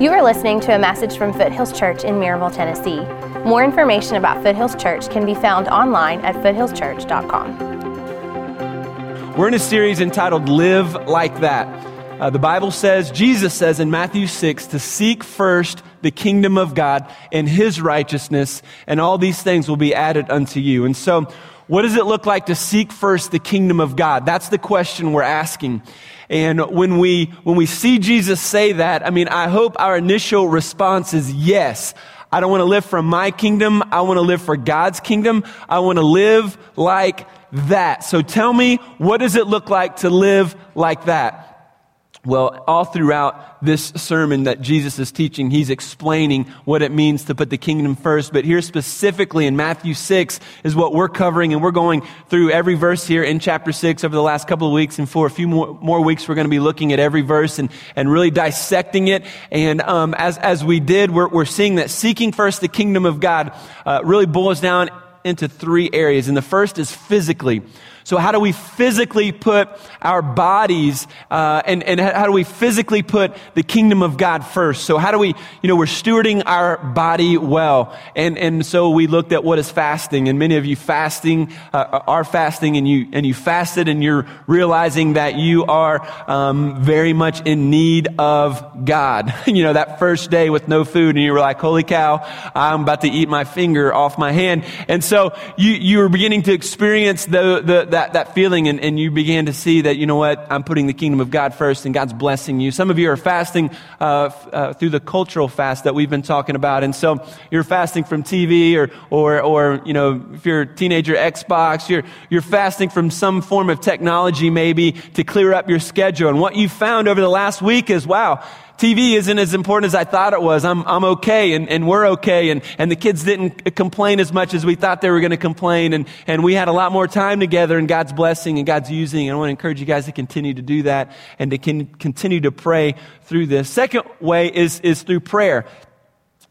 You are listening to a message from Foothills Church in Maryville, Tennessee. More information about Foothills Church can be found online at foothillschurch.com. We're in a series entitled Live Like That. Uh, the Bible says, Jesus says in Matthew 6, to seek first the kingdom of God and his righteousness, and all these things will be added unto you. And so, what does it look like to seek first the kingdom of God? That's the question we're asking. And when we, when we see Jesus say that, I mean, I hope our initial response is yes. I don't want to live for my kingdom. I want to live for God's kingdom. I want to live like that. So tell me, what does it look like to live like that? Well, all throughout this sermon that Jesus is teaching, he's explaining what it means to put the kingdom first. But here specifically in Matthew 6 is what we're covering, and we're going through every verse here in chapter 6 over the last couple of weeks. And for a few more, more weeks, we're going to be looking at every verse and, and really dissecting it. And um, as, as we did, we're, we're seeing that seeking first the kingdom of God uh, really boils down into three areas. And the first is physically. So how do we physically put our bodies, uh, and, and how do we physically put the kingdom of God first? So how do we, you know, we're stewarding our body well. And, and so we looked at what is fasting and many of you fasting, uh, are fasting and you, and you fasted and you're realizing that you are, um, very much in need of God. you know, that first day with no food and you were like, holy cow, I'm about to eat my finger off my hand. And so you, you were beginning to experience the, the, that, that feeling and, and you began to see that, you know what, I'm putting the kingdom of God first and God's blessing you. Some of you are fasting uh, uh, through the cultural fast that we've been talking about. And so you're fasting from TV or, or, or you know, if you're a teenager, Xbox, you're, you're fasting from some form of technology maybe to clear up your schedule. And what you found over the last week is, wow, TV isn't as important as I thought it was. I'm, I'm okay and, and we're okay. And, and the kids didn't complain as much as we thought they were going to complain. And, and we had a lot more time together and God's blessing and God's using. And I want to encourage you guys to continue to do that and to continue to pray through this. Second way is, is through prayer.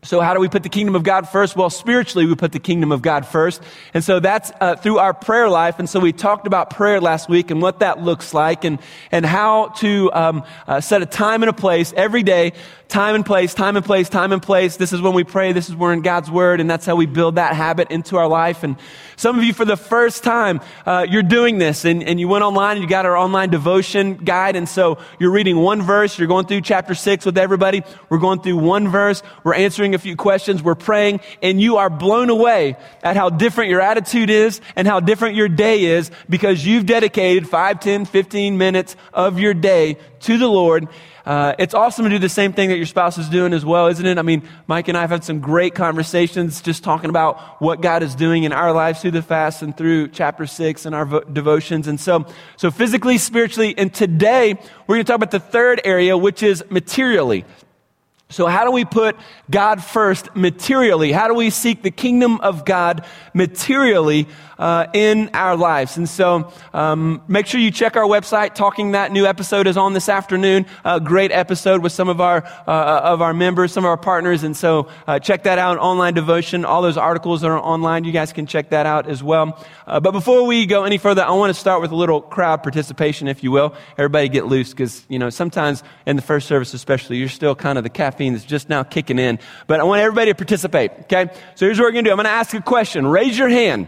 So how do we put the kingdom of God first? Well, spiritually, we put the kingdom of God first. And so that's uh, through our prayer life. And so we talked about prayer last week and what that looks like and, and how to um, uh, set a time and a place every day time and place, time and place, time and place. This is when we pray. This is where in God's word. And that's how we build that habit into our life. And some of you, for the first time, uh, you're doing this and, and you went online and you got our online devotion guide. And so you're reading one verse. You're going through chapter six with everybody. We're going through one verse. We're answering a few questions. We're praying and you are blown away at how different your attitude is and how different your day is because you've dedicated 5, 10, 15 minutes of your day to the Lord uh, it's awesome to do the same thing that your spouse is doing as well, isn't it? I mean, Mike and I have had some great conversations just talking about what God is doing in our lives through the fast and through chapter six and our vo- devotions. And so, so physically, spiritually, and today we're going to talk about the third area, which is materially. So, how do we put God first materially? How do we seek the kingdom of God materially uh, in our lives? And so, um, make sure you check our website. Talking that new episode is on this afternoon. A great episode with some of our uh, of our members, some of our partners. And so, uh, check that out. Online devotion. All those articles are online. You guys can check that out as well. Uh, but before we go any further, I want to start with a little crowd participation, if you will. Everybody get loose, because you know sometimes in the first service, especially, you're still kind of the caffeine caffeine is just now kicking in. But I want everybody to participate, okay? So here's what we're going to do. I'm going to ask a question. Raise your hand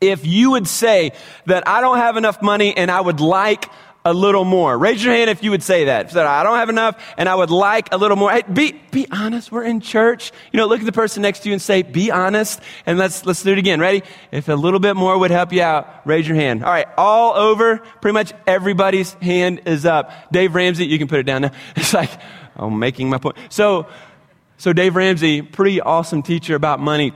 if you would say that I don't have enough money and I would like a little more. Raise your hand if you would say that. I don't have enough and I would like a little more. Hey, be, be honest. We're in church. You know, look at the person next to you and say, be honest. And let's, let's do it again. Ready? If a little bit more would help you out, raise your hand. All right. All over, pretty much everybody's hand is up. Dave Ramsey, you can put it down now. It's like, I'm making my point. So, so Dave Ramsey, pretty awesome teacher about money,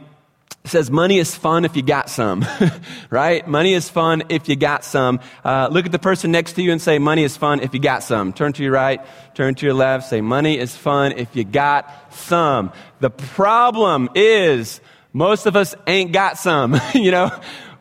says money is fun if you got some, right? Money is fun if you got some. Uh, look at the person next to you and say, money is fun if you got some. Turn to your right, turn to your left, say, money is fun if you got some. The problem is most of us ain't got some, you know?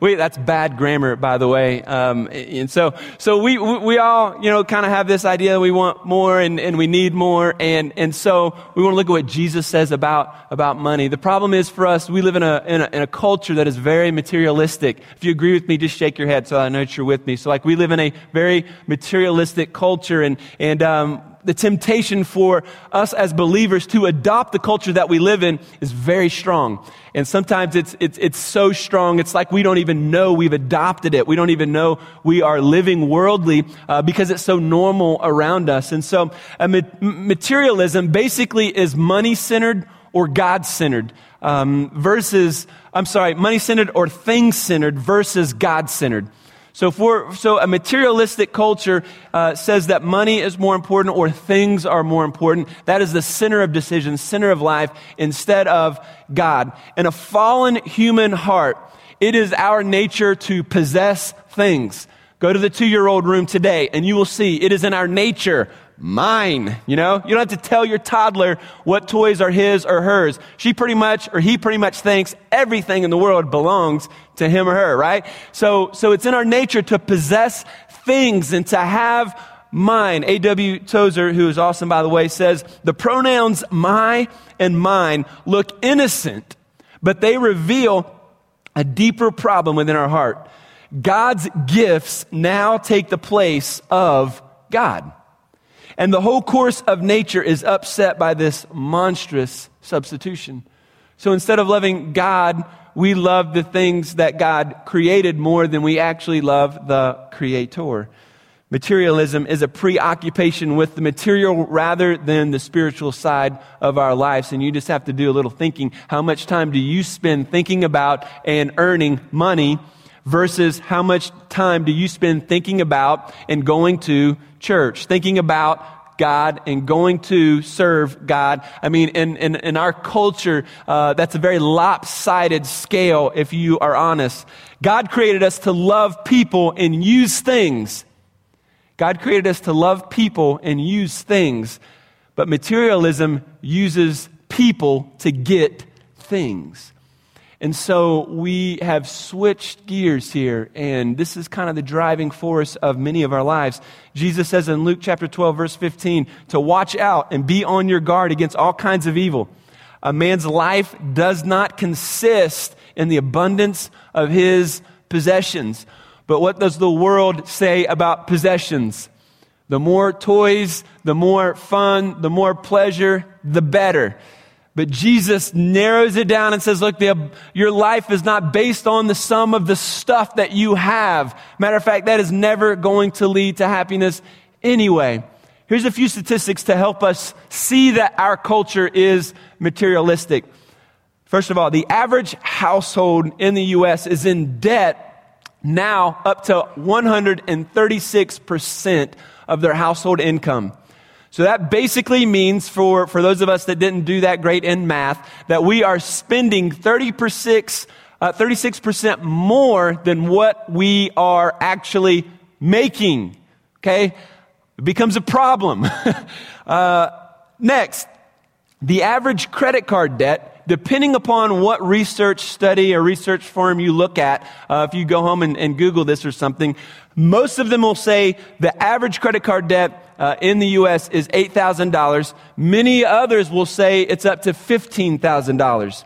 That's bad grammar, by the way. Um, and so, so we, we all, you know, kind of have this idea that we want more and, and we need more. And, and so we want to look at what Jesus says about, about money. The problem is for us, we live in a, in a, in a culture that is very materialistic. If you agree with me, just shake your head so I know that you're with me. So like we live in a very materialistic culture and, and, um, the temptation for us as believers to adopt the culture that we live in is very strong. And sometimes it's, it's, it's so strong, it's like we don't even know we've adopted it. We don't even know we are living worldly uh, because it's so normal around us. And so uh, materialism basically is money centered or God centered um, versus, I'm sorry, money centered or thing centered versus God centered. So, for, so a materialistic culture uh, says that money is more important or things are more important. That is the center of decision, center of life, instead of God. In a fallen human heart, it is our nature to possess things. Go to the two year old room today and you will see it is in our nature mine. You know, you don't have to tell your toddler what toys are his or hers. She pretty much, or he pretty much thinks everything in the world belongs to him or her, right? So, so it's in our nature to possess things and to have mine. A.W. Tozer, who is awesome by the way, says the pronouns my and mine look innocent, but they reveal a deeper problem within our heart. God's gifts now take the place of God. And the whole course of nature is upset by this monstrous substitution. So instead of loving God, we love the things that God created more than we actually love the Creator. Materialism is a preoccupation with the material rather than the spiritual side of our lives. And you just have to do a little thinking. How much time do you spend thinking about and earning money versus how much time do you spend thinking about and going to church, thinking about God and going to serve God. I mean, in, in, in our culture, uh, that's a very lopsided scale, if you are honest. God created us to love people and use things. God created us to love people and use things, but materialism uses people to get things. And so we have switched gears here, and this is kind of the driving force of many of our lives. Jesus says in Luke chapter 12, verse 15, to watch out and be on your guard against all kinds of evil. A man's life does not consist in the abundance of his possessions. But what does the world say about possessions? The more toys, the more fun, the more pleasure, the better. But Jesus narrows it down and says, look, the, your life is not based on the sum of the stuff that you have. Matter of fact, that is never going to lead to happiness anyway. Here's a few statistics to help us see that our culture is materialistic. First of all, the average household in the U.S. is in debt now up to 136% of their household income. So that basically means for, for those of us that didn't do that great in math, that we are spending 36, uh, 36% more than what we are actually making. Okay? It becomes a problem. uh, next, the average credit card debt, depending upon what research study or research firm you look at, uh, if you go home and, and Google this or something, most of them will say the average credit card debt uh, in the U.S. is $8,000. Many others will say it's up to $15,000.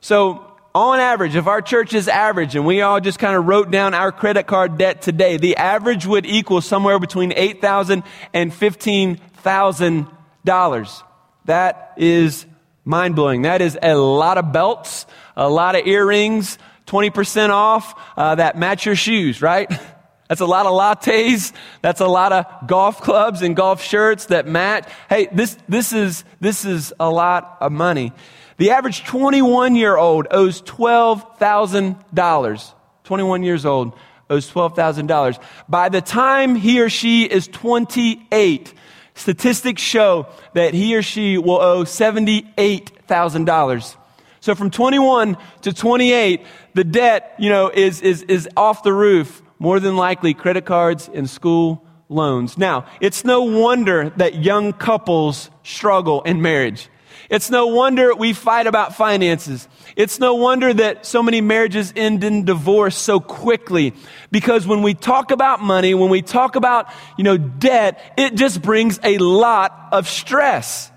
So, on average, if our church is average and we all just kind of wrote down our credit card debt today, the average would equal somewhere between $8,000 and $15,000. That is mind blowing. That is a lot of belts, a lot of earrings, 20% off uh, that match your shoes, right? That's a lot of lattes. That's a lot of golf clubs and golf shirts that match. Hey, this, this, is, this is a lot of money. The average 21 year old owes $12,000. 21 years old owes $12,000. By the time he or she is 28, statistics show that he or she will owe $78,000. So from 21 to 28, the debt, you know, is, is, is off the roof more than likely credit cards and school loans. Now, it's no wonder that young couples struggle in marriage. It's no wonder we fight about finances. It's no wonder that so many marriages end in divorce so quickly. Because when we talk about money, when we talk about, you know, debt, it just brings a lot of stress.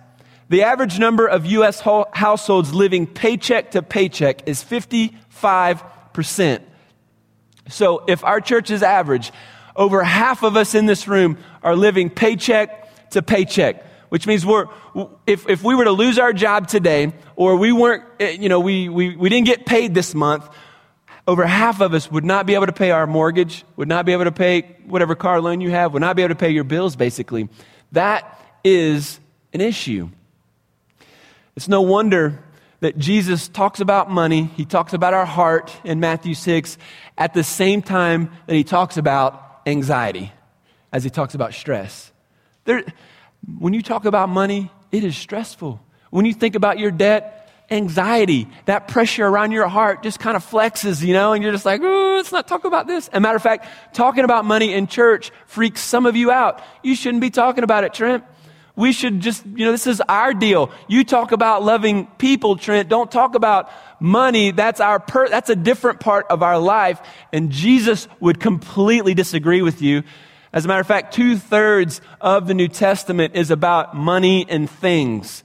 The average number of U.S. households living paycheck to paycheck is 55%. So if our church is average, over half of us in this room are living paycheck to paycheck which means we're, if, if we were to lose our job today, or we weren't, eh, you know, we, we, we didn't get paid this month, over half of us would not be able to pay our mortgage, would not be able to pay whatever car loan you have, would not be able to pay your bills, basically. That is an issue. It's no wonder that Jesus talks about money, he talks about our heart in Matthew 6, at the same time that he talks about anxiety, as he talks about stress. There, when you talk about money, it is stressful. When you think about your debt, anxiety, that pressure around your heart just kind of flexes, you know, and you're just like, let's not talk about this. As a matter of fact, talking about money in church freaks some of you out. You shouldn't be talking about it, Trent. We should just, you know, this is our deal. You talk about loving people, Trent. Don't talk about money. That's our per, that's a different part of our life. And Jesus would completely disagree with you as a matter of fact, two thirds of the New Testament is about money and things.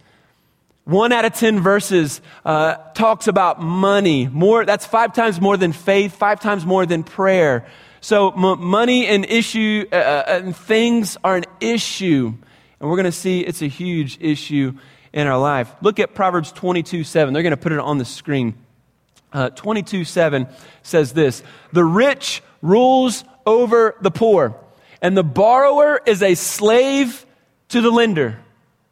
One out of ten verses uh, talks about money. More, that's five times more than faith, five times more than prayer. So m- money and issue uh, uh and things are an issue, and we're going to see it's a huge issue in our life. Look at Proverbs twenty-two seven. They're going to put it on the screen. Uh, twenty-two seven says this: "The rich rules over the poor." and the borrower is a slave to the lender.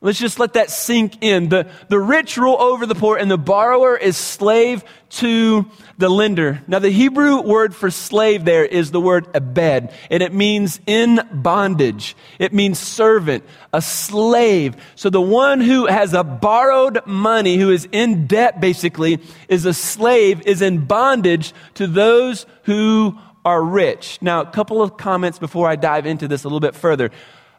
Let's just let that sink in. The, the rich rule over the poor, and the borrower is slave to the lender. Now, the Hebrew word for slave there is the word abed, and it means in bondage. It means servant, a slave. So the one who has a borrowed money, who is in debt basically, is a slave, is in bondage to those who are rich. Now, a couple of comments before I dive into this a little bit further.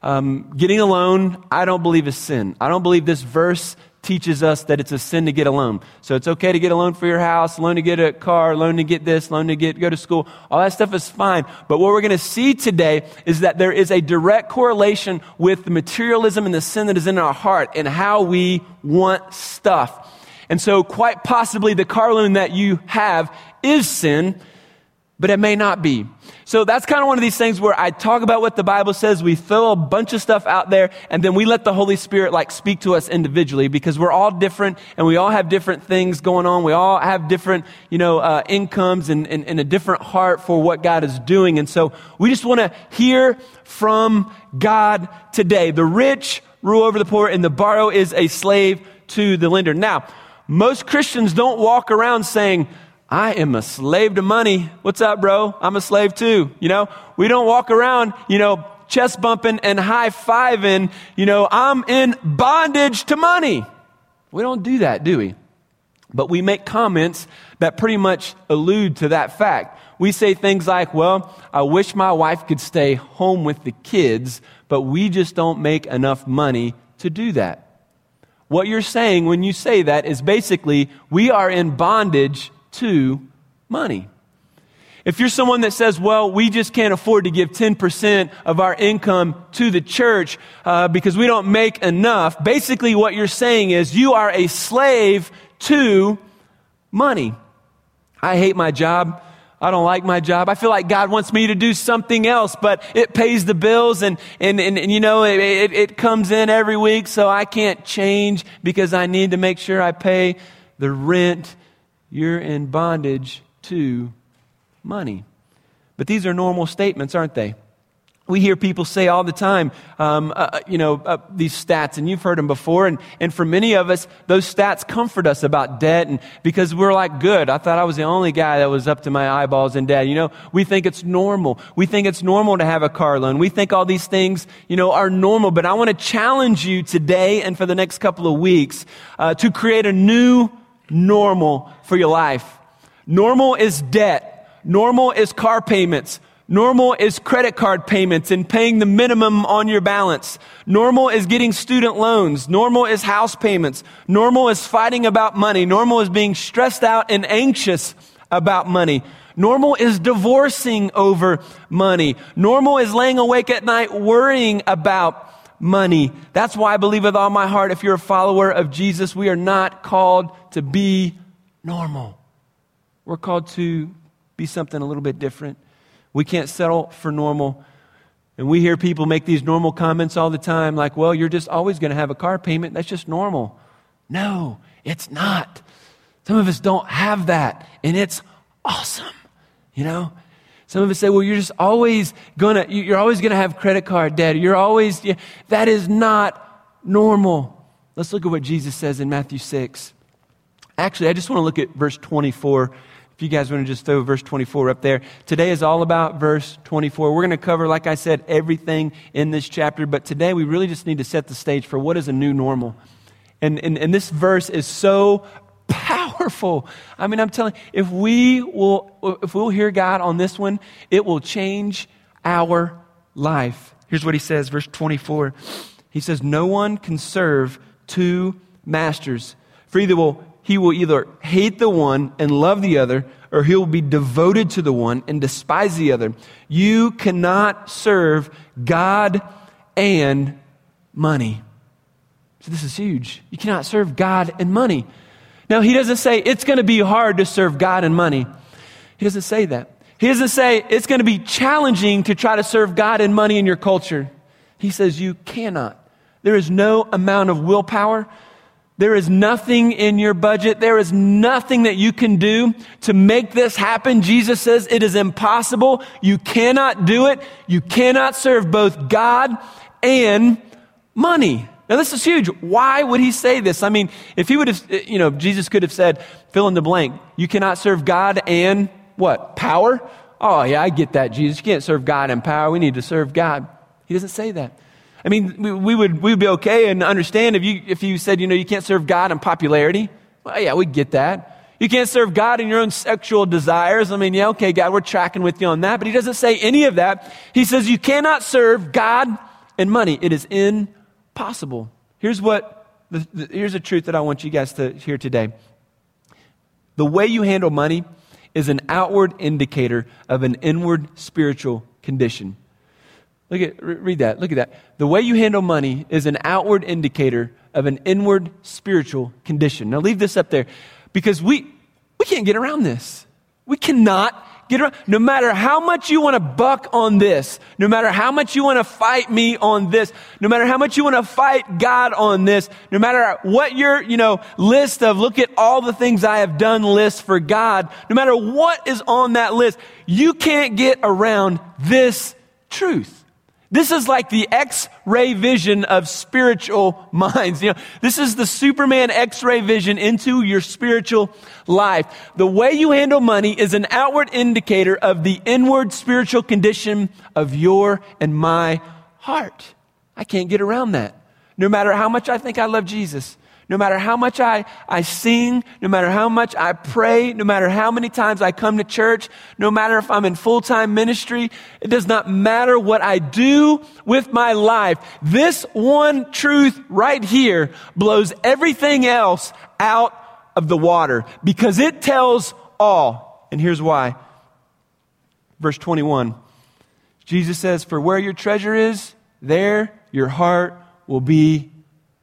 Um, getting a loan, I don't believe is sin. I don't believe this verse teaches us that it's a sin to get a loan. So it's okay to get a loan for your house, loan to get a car, loan to get this, loan to get go to school. All that stuff is fine. But what we're going to see today is that there is a direct correlation with the materialism and the sin that is in our heart and how we want stuff. And so quite possibly the car loan that you have is sin but it may not be. So that's kind of one of these things where I talk about what the Bible says, we throw a bunch of stuff out there, and then we let the Holy Spirit like speak to us individually because we're all different and we all have different things going on. We all have different, you know, uh, incomes and, and, and a different heart for what God is doing. And so we just want to hear from God today. The rich rule over the poor and the borrow is a slave to the lender. Now, most Christians don't walk around saying, I am a slave to money. What's up, bro? I'm a slave too. You know, we don't walk around, you know, chest bumping and high fiving, you know, I'm in bondage to money. We don't do that, do we? But we make comments that pretty much allude to that fact. We say things like, well, I wish my wife could stay home with the kids, but we just don't make enough money to do that. What you're saying when you say that is basically, we are in bondage to money. If you're someone that says, well, we just can't afford to give 10% of our income to the church uh, because we don't make enough, basically what you're saying is you are a slave to money. I hate my job. I don't like my job. I feel like God wants me to do something else, but it pays the bills and, and, and, and you know, it, it, it comes in every week, so I can't change because I need to make sure I pay the rent you're in bondage to money. But these are normal statements, aren't they? We hear people say all the time, um, uh, uh, you know, uh, these stats, and you've heard them before. And, and for many of us, those stats comfort us about debt, and because we're like, good. I thought I was the only guy that was up to my eyeballs in debt. You know, we think it's normal. We think it's normal to have a car loan. We think all these things, you know, are normal. But I want to challenge you today and for the next couple of weeks uh, to create a new normal for your life. Normal is debt. Normal is car payments. Normal is credit card payments and paying the minimum on your balance. Normal is getting student loans. Normal is house payments. Normal is fighting about money. Normal is being stressed out and anxious about money. Normal is divorcing over money. Normal is laying awake at night worrying about money. That's why I believe with all my heart, if you're a follower of Jesus, we are not called to be normal. We're called to be something a little bit different. We can't settle for normal. And we hear people make these normal comments all the time, like, well, you're just always going to have a car payment. That's just normal. No, it's not. Some of us don't have that, and it's awesome. You know? Some of us say, well, you're just always gonna, you're always gonna have credit card debt. You're always, yeah, that is not normal. Let's look at what Jesus says in Matthew 6. Actually, I just want to look at verse 24 if you guys want to just throw verse 24 up there. Today is all about verse 24. We're going to cover, like I said, everything in this chapter, but today we really just need to set the stage for what is a new normal. And, and, and this verse is so powerful. I mean, I'm telling if we will, if we'll hear God on this one, it will change our life. Here's what he says, verse 24. He says, No one can serve two masters, for either will he will either hate the one and love the other, or he will be devoted to the one and despise the other. You cannot serve God and money. So this is huge. You cannot serve God and money. Now, he doesn't say it's going to be hard to serve God and money. He doesn't say that. He doesn't say it's going to be challenging to try to serve God and money in your culture. He says you cannot. There is no amount of willpower, there is nothing in your budget. There is nothing that you can do to make this happen. Jesus says it is impossible. You cannot do it. You cannot serve both God and money. Now, this is huge. Why would he say this? I mean, if he would have, you know, Jesus could have said, fill in the blank. You cannot serve God and what? Power? Oh, yeah, I get that, Jesus. You can't serve God and power. We need to serve God. He doesn't say that. I mean, we, we, would, we would be okay and understand if you, if you said, you know, you can't serve God and popularity. Well, yeah, we get that. You can't serve God in your own sexual desires. I mean, yeah, okay, God, we're tracking with you on that. But he doesn't say any of that. He says you cannot serve God and money. It is impossible. Here's what, the, the, here's a truth that I want you guys to hear today. The way you handle money is an outward indicator of an inward spiritual condition. Look at, read that. Look at that. The way you handle money is an outward indicator of an inward spiritual condition. Now, leave this up there because we, we can't get around this. We cannot get around. No matter how much you want to buck on this, no matter how much you want to fight me on this, no matter how much you want to fight God on this, no matter what your, you know, list of look at all the things I have done list for God, no matter what is on that list, you can't get around this truth. This is like the X-ray vision of spiritual minds. You know, this is the Superman X-ray vision into your spiritual life. The way you handle money is an outward indicator of the inward spiritual condition of your and my heart. I can't get around that. No matter how much I think I love Jesus, no matter how much I, I sing, no matter how much I pray, no matter how many times I come to church, no matter if I'm in full time ministry, it does not matter what I do with my life. This one truth right here blows everything else out of the water because it tells all. And here's why. Verse 21 Jesus says, For where your treasure is, there your heart will be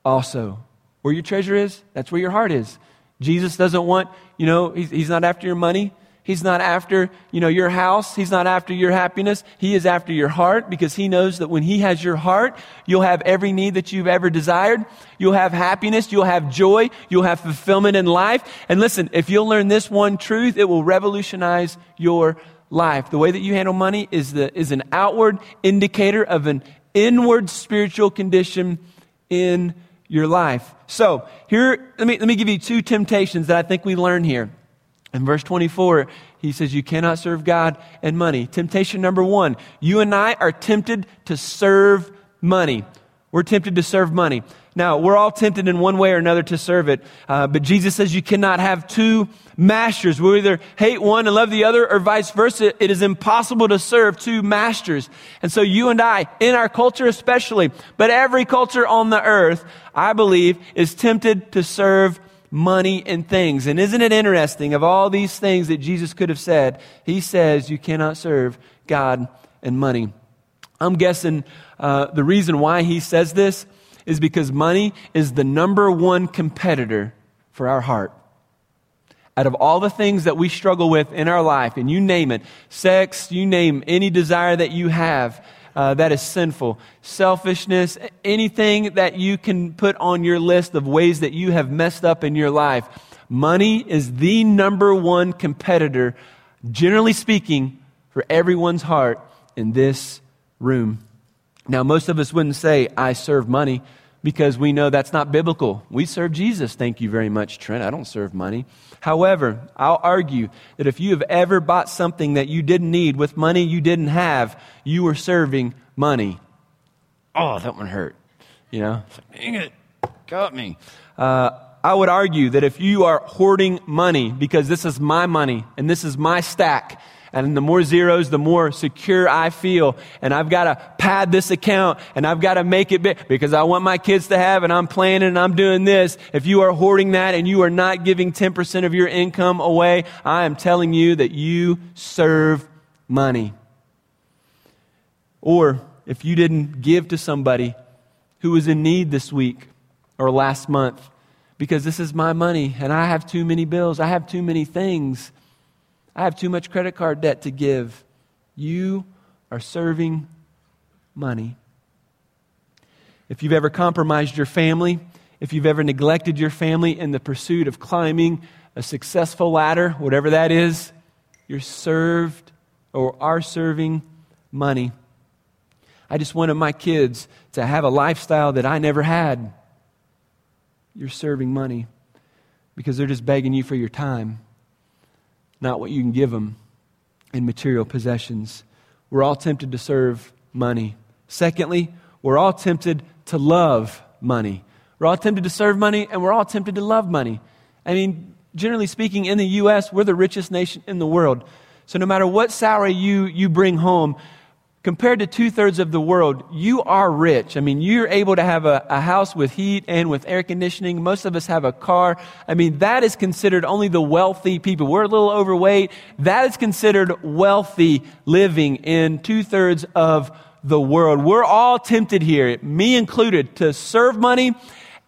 also. Where your treasure is, that's where your heart is. Jesus doesn't want, you know, he's, he's not after your money. He's not after, you know, your house. He's not after your happiness. He is after your heart because he knows that when he has your heart, you'll have every need that you've ever desired. You'll have happiness. You'll have joy. You'll have fulfillment in life. And listen, if you'll learn this one truth, it will revolutionize your life. The way that you handle money is, the, is an outward indicator of an inward spiritual condition in your life. So, here, let me, let me give you two temptations that I think we learn here. In verse 24, he says, You cannot serve God and money. Temptation number one you and I are tempted to serve money. We're tempted to serve money. Now, we're all tempted in one way or another to serve it, uh, but Jesus says you cannot have two masters. We'll either hate one and love the other, or vice versa. It is impossible to serve two masters. And so, you and I, in our culture especially, but every culture on the earth, I believe, is tempted to serve money and things. And isn't it interesting, of all these things that Jesus could have said, he says you cannot serve God and money. I'm guessing uh, the reason why he says this is because money is the number one competitor for our heart. Out of all the things that we struggle with in our life, and you name it sex, you name any desire that you have uh, that is sinful. Selfishness, anything that you can put on your list of ways that you have messed up in your life. Money is the number one competitor, generally speaking, for everyone's heart in this room. Now, most of us wouldn't say, I serve money because we know that's not biblical. We serve Jesus. Thank you very much, Trent. I don't serve money. However, I'll argue that if you have ever bought something that you didn't need with money you didn't have, you were serving money. Oh, that one hurt. You know, dang it, got me. Uh, I would argue that if you are hoarding money because this is my money and this is my stack, and the more zeros, the more secure I feel. And I've got to pad this account and I've got to make it big because I want my kids to have and I'm planning and I'm doing this. If you are hoarding that and you are not giving 10% of your income away, I am telling you that you serve money. Or if you didn't give to somebody who was in need this week or last month, because this is my money and I have too many bills, I have too many things. I have too much credit card debt to give. You are serving money. If you've ever compromised your family, if you've ever neglected your family in the pursuit of climbing a successful ladder, whatever that is, you're served or are serving money. I just wanted my kids to have a lifestyle that I never had. You're serving money because they're just begging you for your time not what you can give them in material possessions. We're all tempted to serve money. Secondly, we're all tempted to love money. We're all tempted to serve money, and we're all tempted to love money. I mean, generally speaking, in the U.S., we're the richest nation in the world. So no matter what salary you, you bring home, compared to two thirds of the world, you are rich. I mean, you're able to have a, a, house with heat and with air conditioning. Most of us have a car. I mean, that is considered only the wealthy people. We're a little overweight. That is considered wealthy living in two thirds of the world. We're all tempted here, me included, to serve money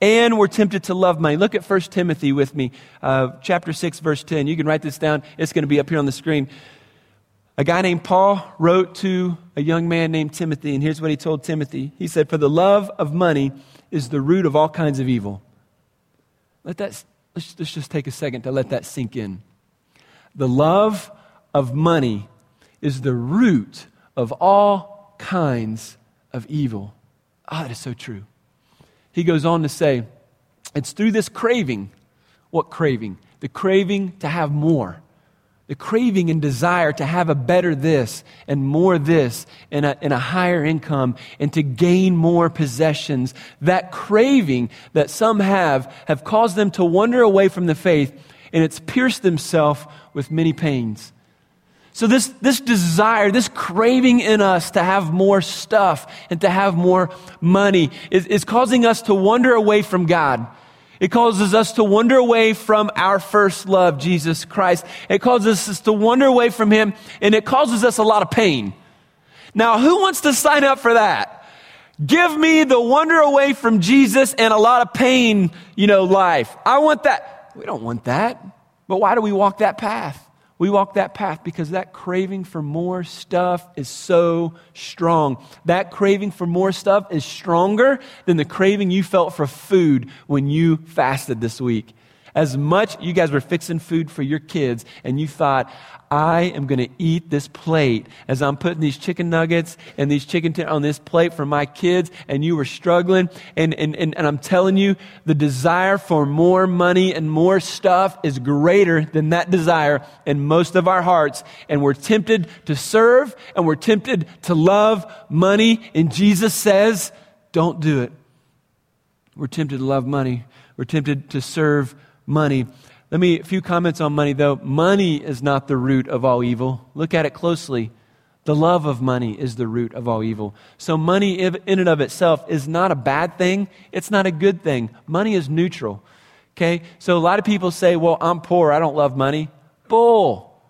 and we're tempted to love money. Look at 1 Timothy with me, uh, chapter 6, verse 10. You can write this down. It's going to be up here on the screen. A guy named Paul wrote to a young man named Timothy, and here's what he told Timothy. He said, For the love of money is the root of all kinds of evil. Let that, let's, let's just take a second to let that sink in. The love of money is the root of all kinds of evil. Ah, oh, that is so true. He goes on to say, It's through this craving. What craving? The craving to have more the craving and desire to have a better this and more this and a, and a higher income and to gain more possessions, that craving that some have, have caused them to wander away from the faith and it's pierced themselves with many pains. So, this, this desire, this craving in us to have more stuff and to have more money is, is causing us to wander away from God. It causes us to wander away from our first love, Jesus Christ. It causes us to wander away from Him, and it causes us a lot of pain. Now, who wants to sign up for that? Give me the wander away from Jesus and a lot of pain, you know, life. I want that. We don't want that. But why do we walk that path? We walk that path because that craving for more stuff is so strong. That craving for more stuff is stronger than the craving you felt for food when you fasted this week. As much you guys were fixing food for your kids and you thought, I am going to eat this plate as I'm putting these chicken nuggets and these chicken t- on this plate for my kids, and you were struggling. And, and, and, and I'm telling you, the desire for more money and more stuff is greater than that desire in most of our hearts. And we're tempted to serve and we're tempted to love money. And Jesus says, don't do it. We're tempted to love money. We're tempted to serve money. Let me, a few comments on money though. Money is not the root of all evil. Look at it closely. The love of money is the root of all evil. So, money in and of itself is not a bad thing. It's not a good thing. Money is neutral. Okay? So, a lot of people say, well, I'm poor. I don't love money. Bull.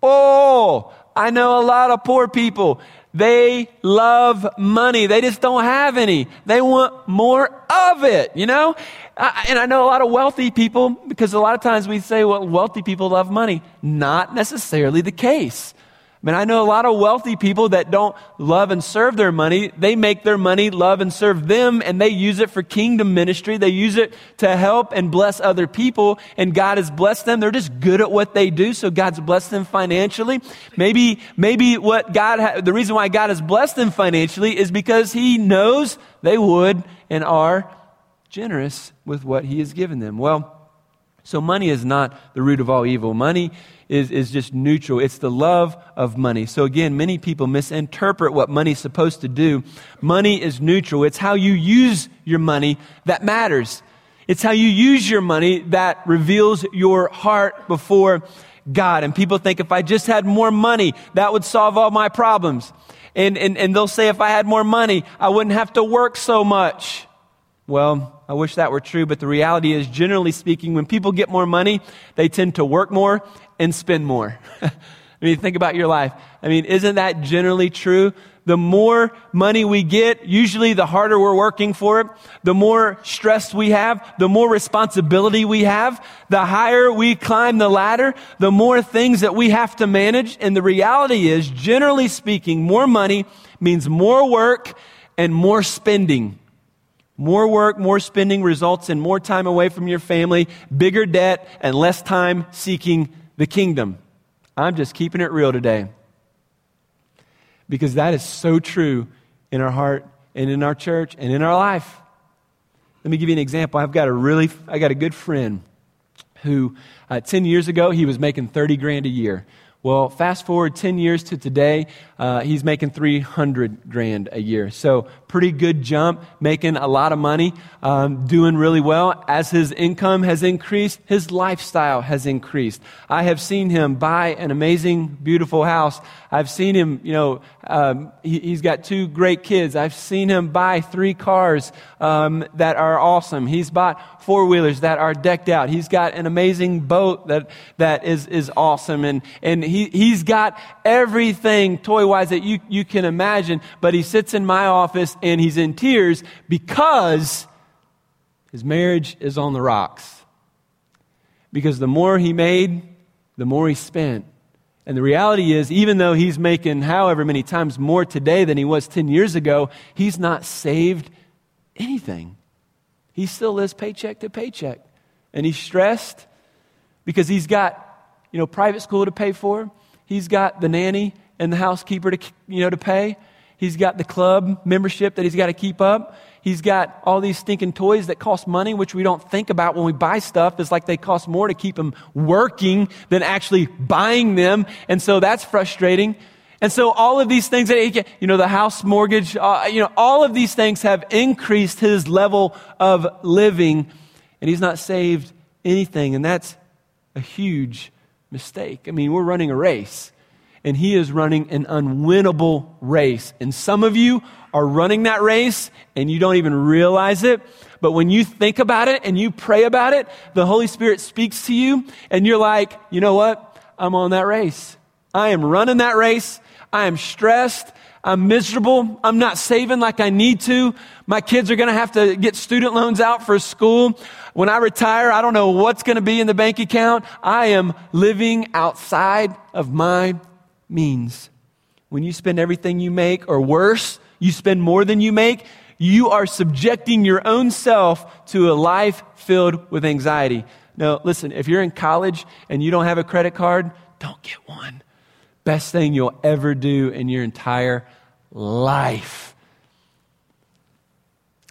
Bull. I know a lot of poor people. They love money. They just don't have any. They want more of it, you know? I, and I know a lot of wealthy people because a lot of times we say, well, wealthy people love money. Not necessarily the case. I mean, I know a lot of wealthy people that don't love and serve their money. They make their money love and serve them, and they use it for kingdom ministry. They use it to help and bless other people, and God has blessed them. They're just good at what they do, so God's blessed them financially. Maybe, maybe what God, ha- the reason why God has blessed them financially is because He knows they would and are generous with what He has given them. Well, so money is not the root of all evil. Money is, is just neutral. It's the love of money. So again, many people misinterpret what money's supposed to do. Money is neutral. It's how you use your money that matters. It's how you use your money that reveals your heart before God. And people think if I just had more money, that would solve all my problems. And, and, and they'll say if I had more money, I wouldn't have to work so much. Well, I wish that were true, but the reality is, generally speaking, when people get more money, they tend to work more and spend more. I mean, think about your life. I mean, isn't that generally true? The more money we get, usually the harder we're working for it. The more stress we have, the more responsibility we have, the higher we climb the ladder, the more things that we have to manage. And the reality is, generally speaking, more money means more work and more spending. More work, more spending results in more time away from your family, bigger debt, and less time seeking the kingdom. I'm just keeping it real today. Because that is so true in our heart and in our church and in our life. Let me give you an example. I've got a really, I got a good friend who, uh, 10 years ago, he was making 30 grand a year. Well, fast forward 10 years to today, uh, he's making 300 grand a year. So, pretty good jump, making a lot of money, um, doing really well. As his income has increased, his lifestyle has increased. I have seen him buy an amazing, beautiful house. I've seen him, you know, um, he, has got two great kids. I've seen him buy three cars um, that are awesome. He's bought four wheelers that are decked out. He's got an amazing boat that, that is, is awesome. And, and he, he's got everything toy wise that you, you can imagine. But he sits in my office and he's in tears because his marriage is on the rocks. Because the more he made, the more he spent. And the reality is, even though he's making however many times more today than he was 10 years ago, he's not saved anything. He still lives paycheck to paycheck. And he's stressed because he's got, you know, private school to pay for. He's got the nanny and the housekeeper to, you know, to pay. He's got the club membership that he's got to keep up. He's got all these stinking toys that cost money, which we don't think about when we buy stuff. It's like they cost more to keep them working than actually buying them. And so that's frustrating. And so all of these things that he, you know, the house mortgage, uh, you know, all of these things have increased his level of living and he's not saved anything. And that's a huge mistake. I mean, we're running a race and he is running an unwinnable race. And some of you are running that race and you don't even realize it. But when you think about it and you pray about it, the Holy Spirit speaks to you and you're like, you know what? I'm on that race. I am running that race. I am stressed. I'm miserable. I'm not saving like I need to. My kids are going to have to get student loans out for school. When I retire, I don't know what's going to be in the bank account. I am living outside of my means. When you spend everything you make, or worse, you spend more than you make, you are subjecting your own self to a life filled with anxiety. Now, listen, if you're in college and you don't have a credit card, don't get one. Best thing you'll ever do in your entire life.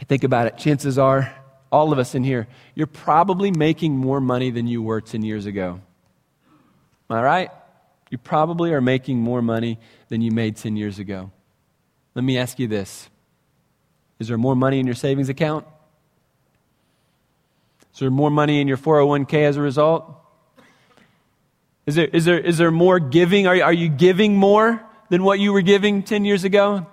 Think about it. Chances are, all of us in here, you're probably making more money than you were 10 years ago. Am I right? You probably are making more money than you made 10 years ago. Let me ask you this Is there more money in your savings account? Is there more money in your 401k as a result? Is there, is there, is there more giving? Are, are you giving more than what you were giving 10 years ago?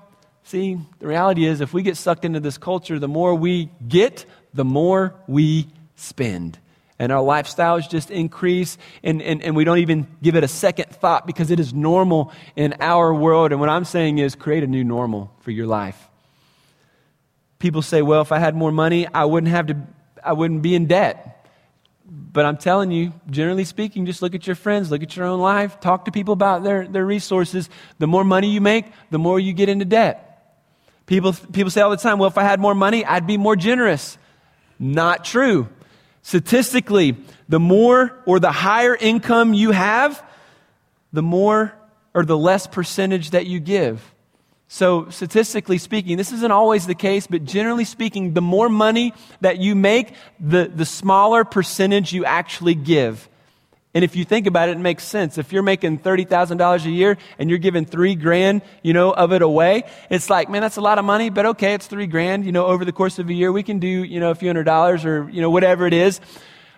See, the reality is if we get sucked into this culture, the more we get, the more we spend and our lifestyles just increase and, and, and we don't even give it a second thought because it is normal in our world. And what I'm saying is create a new normal for your life. People say, well, if I had more money, I wouldn't have to, I wouldn't be in debt. But I'm telling you, generally speaking, just look at your friends, look at your own life, talk to people about their, their resources. The more money you make, the more you get into debt. People, people say all the time, well, if I had more money, I'd be more generous. Not true. Statistically, the more or the higher income you have, the more or the less percentage that you give. So, statistically speaking, this isn't always the case, but generally speaking, the more money that you make, the, the smaller percentage you actually give. And if you think about it, it makes sense. If you're making $30,000 a year and you're giving three grand, you know, of it away, it's like, man, that's a lot of money, but okay, it's three grand, you know, over the course of a year, we can do, you know, a few hundred dollars or, you know, whatever it is.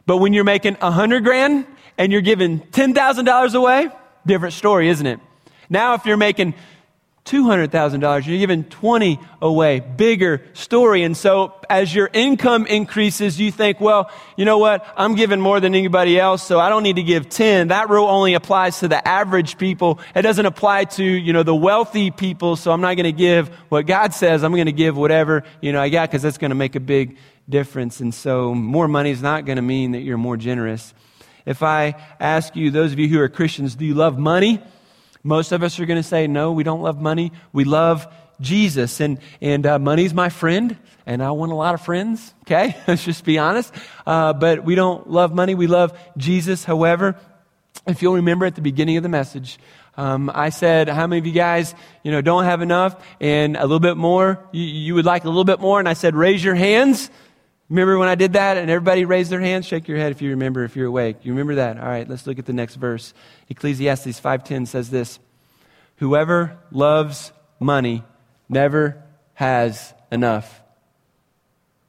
But when you're making a hundred grand and you're giving $10,000 away, different story, isn't it? Now, if you're making $200,000. You're giving 20 away. Bigger story. And so as your income increases, you think, well, you know what? I'm giving more than anybody else, so I don't need to give 10. That rule only applies to the average people. It doesn't apply to, you know, the wealthy people, so I'm not going to give what God says. I'm going to give whatever, you know, I got because that's going to make a big difference. And so more money is not going to mean that you're more generous. If I ask you, those of you who are Christians, do you love money? Most of us are going to say, no, we don't love money. We love Jesus. And, and uh, money's my friend, and I want a lot of friends, okay? Let's just be honest. Uh, but we don't love money. We love Jesus. However, if you'll remember at the beginning of the message, um, I said, how many of you guys, you know, don't have enough and a little bit more? You, you would like a little bit more? And I said, raise your hands. Remember when I did that and everybody raised their hands? Shake your head if you remember, if you're awake. You remember that? All right, let's look at the next verse. Ecclesiastes 5:10 says this: Whoever loves money never has enough.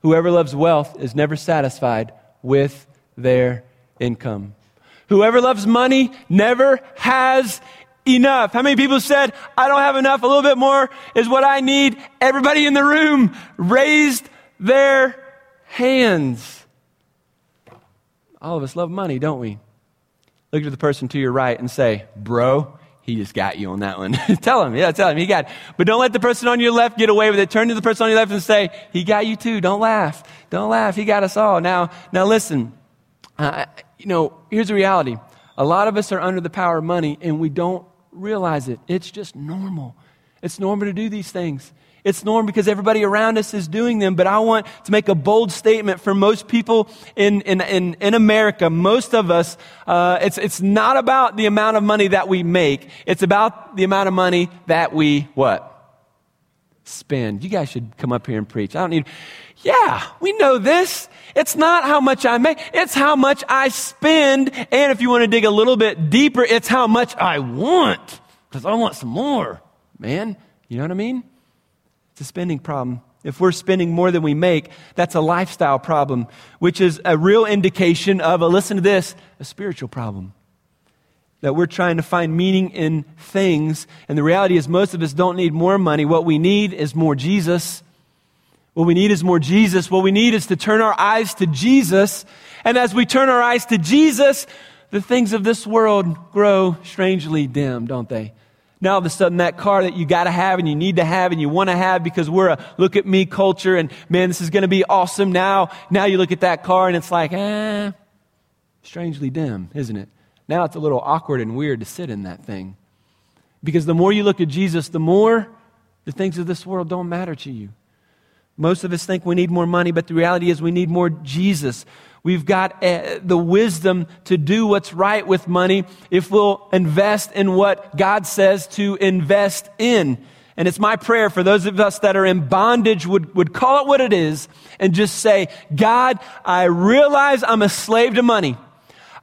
Whoever loves wealth is never satisfied with their income. Whoever loves money never has enough. How many people said, I don't have enough, a little bit more is what I need? Everybody in the room raised their hands. All of us love money, don't we? Look at the person to your right and say, Bro, he just got you on that one. tell him, yeah, tell him, he got it. But don't let the person on your left get away with it. Turn to the person on your left and say, He got you too. Don't laugh. Don't laugh. He got us all. Now, now listen, uh, you know, here's the reality. A lot of us are under the power of money and we don't realize it. It's just normal. It's normal to do these things. It's normal because everybody around us is doing them, but I want to make a bold statement for most people in, in, in, in America. Most of us, uh, it's, it's not about the amount of money that we make. It's about the amount of money that we, what? Spend. You guys should come up here and preach. I don't need, yeah, we know this. It's not how much I make, it's how much I spend. And if you want to dig a little bit deeper, it's how much I want. Because I want some more. Man, you know what I mean? It's a spending problem. If we're spending more than we make, that's a lifestyle problem, which is a real indication of a, listen to this, a spiritual problem. That we're trying to find meaning in things. And the reality is, most of us don't need more money. What we need is more Jesus. What we need is more Jesus. What we need is to turn our eyes to Jesus. And as we turn our eyes to Jesus, the things of this world grow strangely dim, don't they? Now all of a sudden that car that you got to have and you need to have and you want to have because we're a look at me culture and man, this is going to be awesome. Now, now you look at that car and it's like, eh, strangely dim, isn't it? Now it's a little awkward and weird to sit in that thing. Because the more you look at Jesus, the more the things of this world don't matter to you. Most of us think we need more money, but the reality is we need more Jesus. We've got uh, the wisdom to do what's right with money if we'll invest in what God says to invest in. And it's my prayer for those of us that are in bondage would, would call it what it is and just say, God, I realize I'm a slave to money.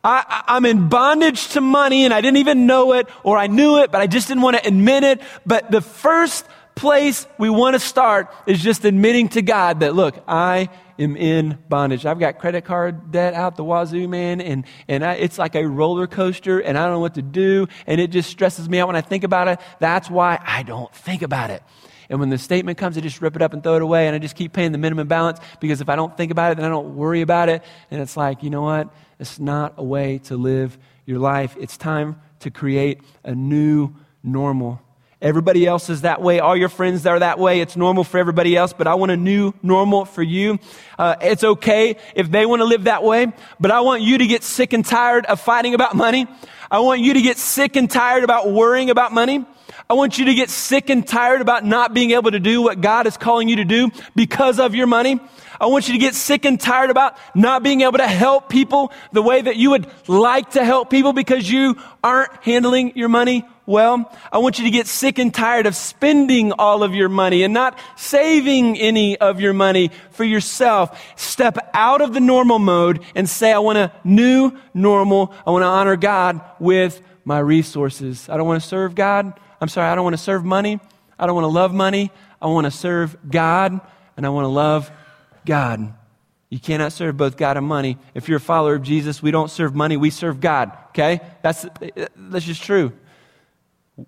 I, I'm in bondage to money and I didn't even know it or I knew it, but I just didn't want to admit it. But the first place we want to start is just admitting to God that, look, I am in bondage. I've got credit card debt out the wazoo, man, and, and I, it's like a roller coaster, and I don't know what to do, and it just stresses me out when I think about it. That's why I don't think about it. And when the statement comes, I just rip it up and throw it away, and I just keep paying the minimum balance because if I don't think about it, then I don't worry about it. And it's like, you know what? It's not a way to live your life. It's time to create a new normal Everybody else is that way. All your friends are that way. It's normal for everybody else, but I want a new normal for you. Uh, it's okay if they want to live that way, but I want you to get sick and tired of fighting about money. I want you to get sick and tired about worrying about money. I want you to get sick and tired about not being able to do what God is calling you to do because of your money. I want you to get sick and tired about not being able to help people the way that you would like to help people because you aren't handling your money well. I want you to get sick and tired of spending all of your money and not saving any of your money for yourself. Step out of the normal mode and say, I want a new normal. I want to honor God with my resources. I don't want to serve God. I'm sorry, I don't want to serve money. I don't want to love money. I want to serve God and I want to love God. You cannot serve both God and money. If you're a follower of Jesus, we don't serve money, we serve God. Okay? That's, that's just true.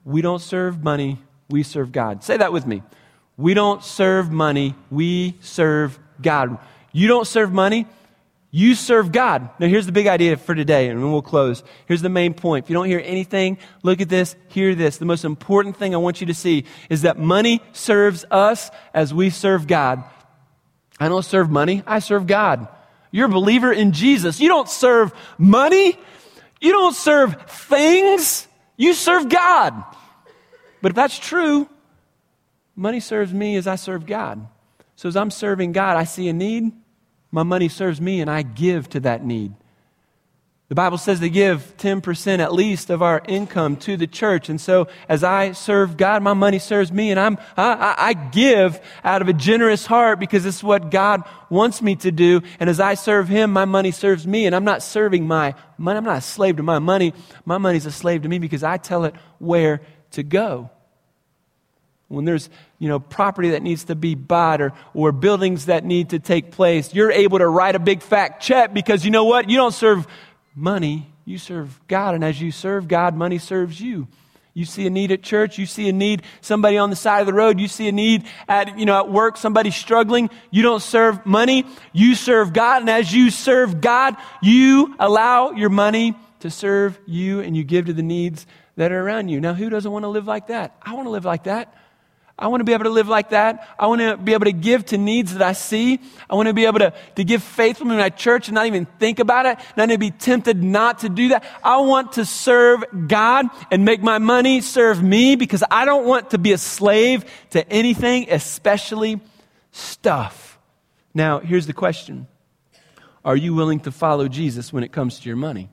We don't serve money, we serve God. Say that with me. We don't serve money, we serve God. You don't serve money, you serve God. Now, here's the big idea for today, and then we'll close. Here's the main point. If you don't hear anything, look at this, hear this. The most important thing I want you to see is that money serves us as we serve God. I don't serve money, I serve God. You're a believer in Jesus. You don't serve money, you don't serve things, you serve God. But if that's true, money serves me as I serve God. So as I'm serving God, I see a need, my money serves me, and I give to that need. The Bible says to give 10% at least of our income to the church. And so as I serve God, my money serves me and I'm, I, I give out of a generous heart because it's what God wants me to do. And as I serve Him, my money serves me and I'm not serving my money. I'm not a slave to my money. My money's a slave to me because I tell it where to go. When there's, you know, property that needs to be bought or, or buildings that need to take place, you're able to write a big fat check because you know what? You don't serve money, you serve God. And as you serve God, money serves you. You see a need at church, you see a need, somebody on the side of the road, you see a need at, you know, at work, somebody struggling. You don't serve money, you serve God. And as you serve God, you allow your money to serve you and you give to the needs that are around you. Now, who doesn't want to live like that? I want to live like that. I want to be able to live like that. I want to be able to give to needs that I see. I want to be able to, to give faithfully in my church and not even think about it, not to be tempted not to do that. I want to serve God and make my money serve me because I don't want to be a slave to anything, especially stuff. Now, here's the question Are you willing to follow Jesus when it comes to your money?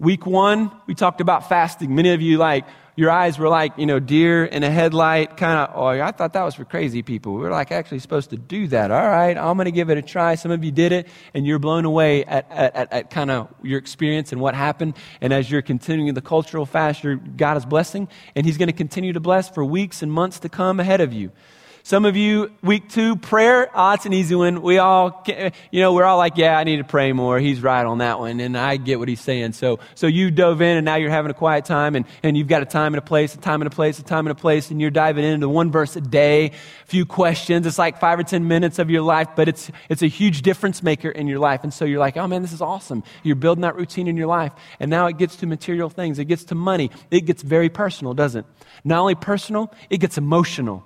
Week one, we talked about fasting. Many of you like, your eyes were like, you know, deer in a headlight, kind of, oh, I thought that was for crazy people. We were like actually supposed to do that. All right, I'm going to give it a try. Some of you did it, and you're blown away at, at, at, at kind of your experience and what happened. And as you're continuing the cultural fast, God is blessing, and He's going to continue to bless for weeks and months to come ahead of you. Some of you, week two, prayer, oh, it's an easy one. We all, you know, we're all like, yeah, I need to pray more. He's right on that one. And I get what he's saying. So, so you dove in and now you're having a quiet time and, and you've got a time and a place, a time and a place, a time and a place, and you're diving into one verse a day, a few questions. It's like five or 10 minutes of your life, but it's, it's a huge difference maker in your life. And so you're like, oh man, this is awesome. You're building that routine in your life. And now it gets to material things. It gets to money. It gets very personal, doesn't it? Not only personal, it gets emotional.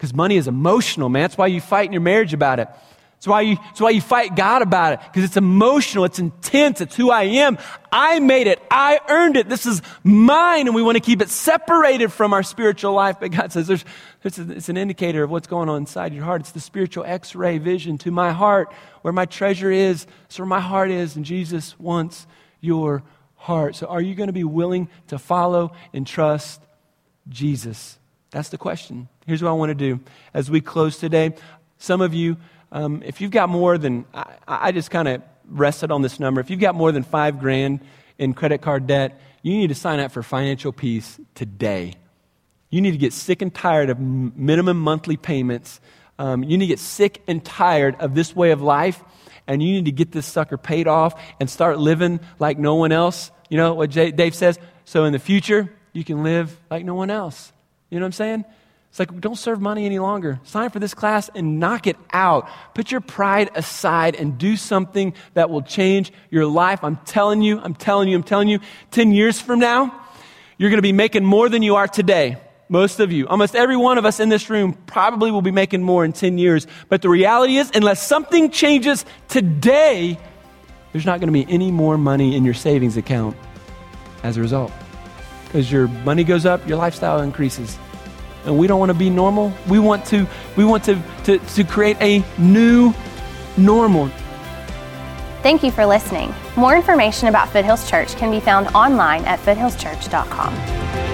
Because money is emotional, man. That's why you fight in your marriage about it. That's why you, that's why you fight God about it. Because it's emotional, it's intense, it's who I am. I made it, I earned it, this is mine, and we want to keep it separated from our spiritual life. But God says there's, it's, a, it's an indicator of what's going on inside your heart. It's the spiritual x ray vision to my heart. Where my treasure is, it's where my heart is, and Jesus wants your heart. So are you going to be willing to follow and trust Jesus? That's the question. Here's what I want to do as we close today. Some of you, um, if you've got more than, I, I just kind of rested on this number. If you've got more than five grand in credit card debt, you need to sign up for financial peace today. You need to get sick and tired of minimum monthly payments. Um, you need to get sick and tired of this way of life, and you need to get this sucker paid off and start living like no one else. You know what Dave says? So in the future, you can live like no one else. You know what I'm saying? It's like, don't serve money any longer. Sign for this class and knock it out. Put your pride aside and do something that will change your life. I'm telling you, I'm telling you, I'm telling you, 10 years from now, you're going to be making more than you are today. Most of you, almost every one of us in this room probably will be making more in 10 years. But the reality is, unless something changes today, there's not going to be any more money in your savings account as a result. Because your money goes up, your lifestyle increases. And we don't want to be normal. We want to, we want to, to, to create a new normal. Thank you for listening. More information about Foothills Church can be found online at foothillschurch.com.